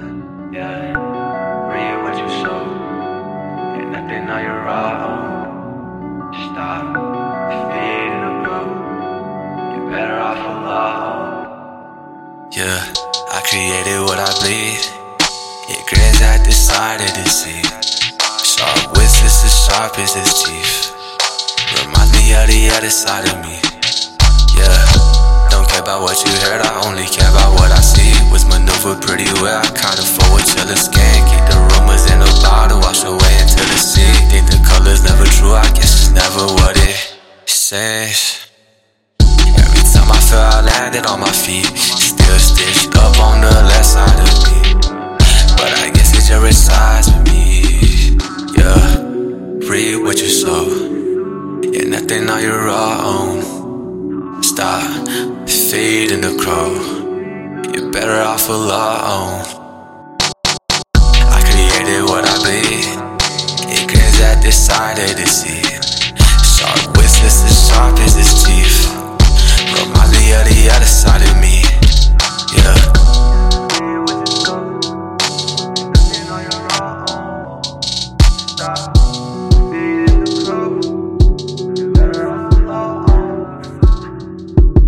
yeah, yeah. Read what you sow, and nothing on your own. Stop feeding the broke. You're better off alone. Yeah, I created what I bleed. It grins at the side of the sea. Sharp whistles as sharp as its teeth. Remind me of the other side of me. Yeah, don't care about what you heard, I only care about what I see. Was maneuvered pretty well. I till the scan. Keep the rumors in a bottle, wash away into the sea. Think the color's never true, I guess it's never what it says. Every time I feel I landed on my feet, still stitched up on the left side of me. But I guess it just resides with me. Yeah, read what you sow. Yeah, nothing on your own. Stop feeding the crow. You're better off alone. that decided to see. Sorry.